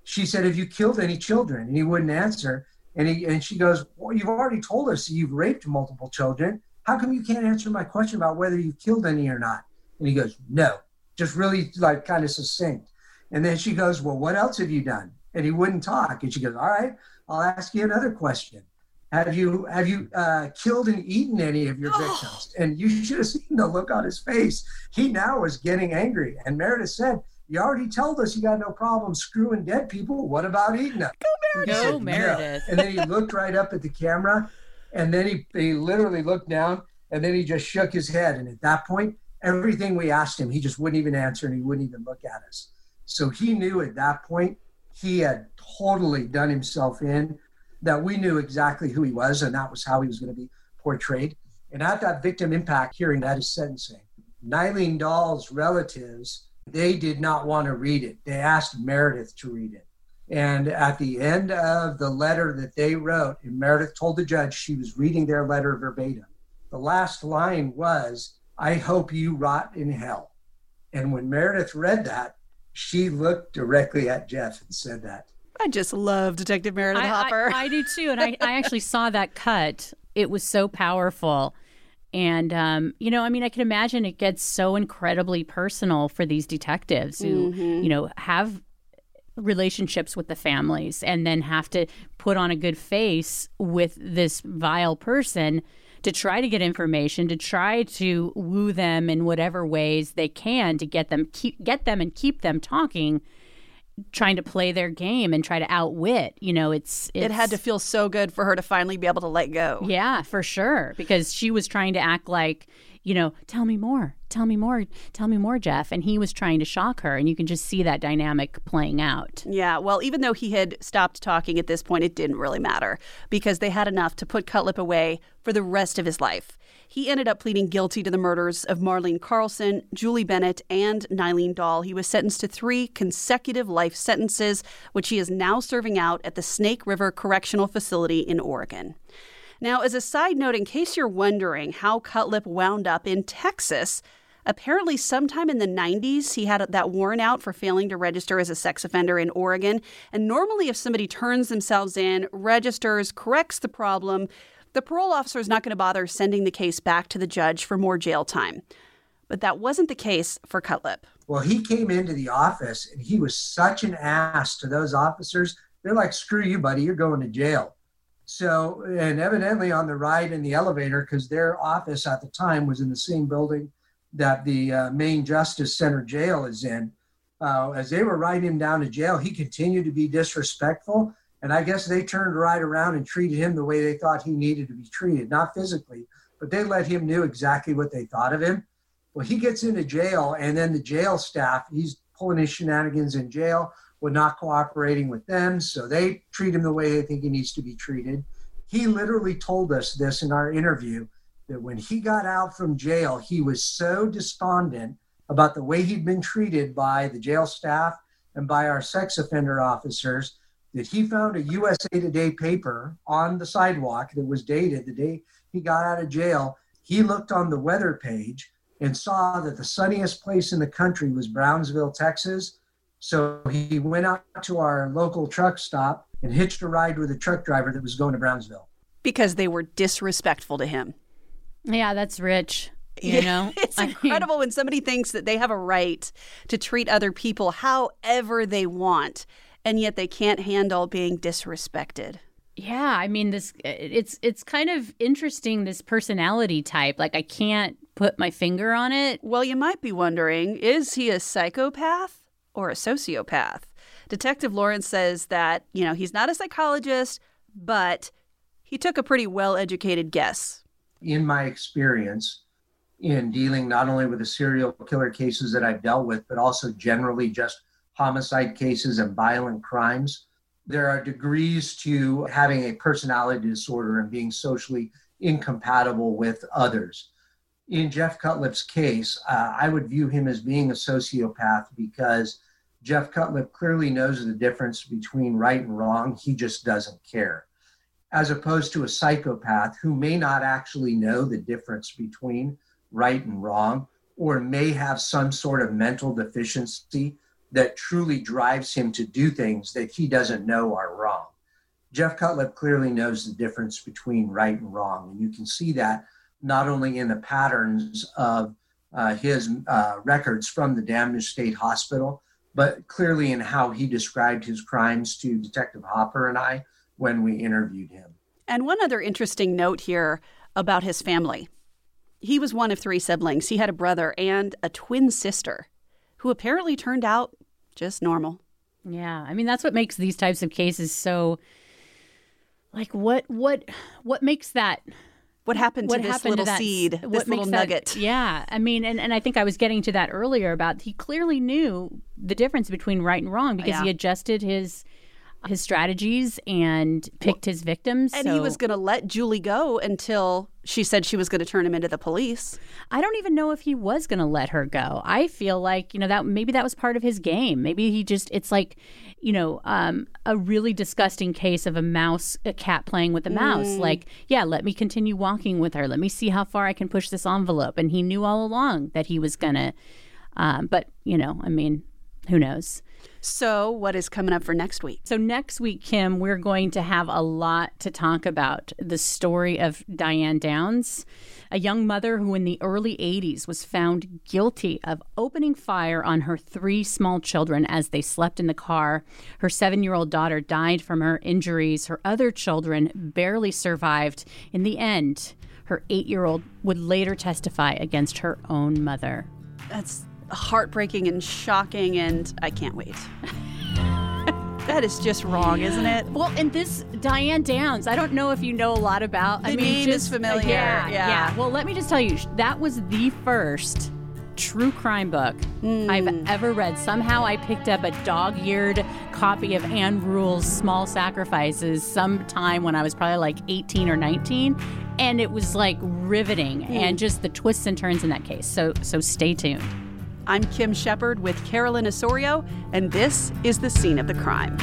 She said, Have you killed any children? And he wouldn't answer. And, he, and she goes, Well, you've already told us you've raped multiple children. How come you can't answer my question about whether you've killed any or not? And he goes, No, just really like kind of succinct. And then she goes, Well, what else have you done? And he wouldn't talk. And she goes, All right, I'll ask you another question. Have you have you uh, killed and eaten any of your victims? And you should have seen the look on his face. He now was getting angry. And Meredith said, You already told us you got no problem screwing dead people. What about eating them? He Go, said, "No." Meredith. And then he looked right up at the camera, and then he, he literally looked down, and then he just shook his head. And at that point, everything we asked him, he just wouldn't even answer, and he wouldn't even look at us. So he knew at that point he had totally done himself in, that we knew exactly who he was, and that was how he was going to be portrayed. And at that victim impact hearing, at his sentencing, Nylene Dahl's relatives, they did not want to read it. They asked Meredith to read it. And at the end of the letter that they wrote, and Meredith told the judge she was reading their letter verbatim. The last line was, I hope you rot in hell. And when Meredith read that, she looked directly at Jeff and said that. I just love Detective Meredith I, Hopper. I, I do too. And I, <laughs> I actually saw that cut. It was so powerful. And, um, you know, I mean, I can imagine it gets so incredibly personal for these detectives who, you know, have relationships with the families and then have to put on a good face with this vile person to try to get information to try to woo them in whatever ways they can to get them keep get them and keep them talking trying to play their game and try to outwit you know it's, it's it had to feel so good for her to finally be able to let go. yeah for sure because she was trying to act like you know tell me more tell me more tell me more jeff and he was trying to shock her and you can just see that dynamic playing out Yeah, well, even though he had stopped talking at this point, it didn't really matter because they had enough to put Cutlip away for the rest of his life. He ended up pleading guilty to the murders of Marlene Carlson, Julie Bennett, and Nylene Dahl. He was sentenced to three consecutive life sentences, which he is now serving out at the Snake River Correctional Facility in Oregon. Now, as a side note, in case you're wondering how Cutlip wound up in Texas, apparently sometime in the 90s he had that warrant out for failing to register as a sex offender in Oregon. And normally, if somebody turns themselves in, registers, corrects the problem, the parole officer is not going to bother sending the case back to the judge for more jail time. But that wasn't the case for Cutlip. Well, he came into the office and he was such an ass to those officers. They're like, screw you, buddy, you're going to jail. So, and evidently on the ride in the elevator, because their office at the time was in the same building that the uh, main Justice Center jail is in, uh, as they were riding him down to jail, he continued to be disrespectful. And I guess they turned right around and treated him the way they thought he needed to be treated, not physically, but they let him know exactly what they thought of him. Well, he gets into jail, and then the jail staff, he's pulling his shenanigans in jail, we're not cooperating with them. So they treat him the way they think he needs to be treated. He literally told us this in our interview that when he got out from jail, he was so despondent about the way he'd been treated by the jail staff and by our sex offender officers that he found a USA Today paper on the sidewalk that was dated the day he got out of jail. He looked on the weather page and saw that the sunniest place in the country was Brownsville, Texas. So he went out to our local truck stop and hitched a ride with a truck driver that was going to Brownsville. Because they were disrespectful to him. Yeah, that's rich. You know, <laughs> it's I mean- incredible when somebody thinks that they have a right to treat other people however they want, and yet they can't handle being disrespected. Yeah, I mean this it's it's kind of interesting this personality type. Like I can't put my finger on it. Well, you might be wondering is he a psychopath or a sociopath? Detective Lawrence says that, you know, he's not a psychologist, but he took a pretty well educated guess. In my experience, in dealing not only with the serial killer cases that I've dealt with, but also generally just homicide cases and violent crimes. There are degrees to having a personality disorder and being socially incompatible with others. In Jeff Cutlip's case, uh, I would view him as being a sociopath because Jeff Cutlip clearly knows the difference between right and wrong. He just doesn't care. As opposed to a psychopath who may not actually know the difference between right and wrong, or may have some sort of mental deficiency that truly drives him to do things that he doesn't know are wrong. Jeff Cutlip clearly knows the difference between right and wrong. And you can see that not only in the patterns of uh, his uh, records from the Dammasch State Hospital, but clearly in how he described his crimes to Detective Hopper and I when we interviewed him. And one other interesting note here about his family. He was one of three siblings. He had a brother and a twin sister who apparently turned out just normal. Yeah, I mean that's what makes these types of cases so like what what what makes that What happened to what this happened little to that seed, what this little that- nugget? yeah, I mean, and, and I think I was getting to that earlier about he clearly knew the difference between right and wrong because Yeah. he adjusted his his strategies and picked his victims. And he was going to let Julie go until she said she was going to turn him into the police. I don't even know if he was going to let her go. I feel like, you know, that maybe that was part of his game. Maybe he just, it's like, you know, um, a really disgusting case of a mouse, a cat playing with a mouse. Like, yeah, let me continue walking with her. Let me see how far I can push this envelope. And he knew all along that he was going to, um, but, you know, I mean, who knows? So, what is coming up for next week? So, next week, Kim, we're going to have a lot to talk about. The story of Diane Downs, a young mother who in the early 80s was found guilty of opening fire on her three small children as they slept in the car. Her seven year old daughter died from her injuries. Her other children barely survived. In the end, her eight year old would later testify against her own mother. That's heartbreaking and shocking, and I can't wait. <laughs> that is just wrong, isn't it? Well, and this Diane Downs, I don't know if you know a lot about. I The mean, name is just- familiar, Yeah, yeah. Well, let me just tell you, that was the first true crime book I've hmm. ever read. Somehow, I picked up a dog-eared copy of Ann Rule's Small Sacrifices sometime when I was probably like 18 or 19, and it was like riveting, hmm. and just the twists and turns in that case. So, so stay tuned. I'm Kim Shepard with Carolyn Osorio, and this is the scene of the crime.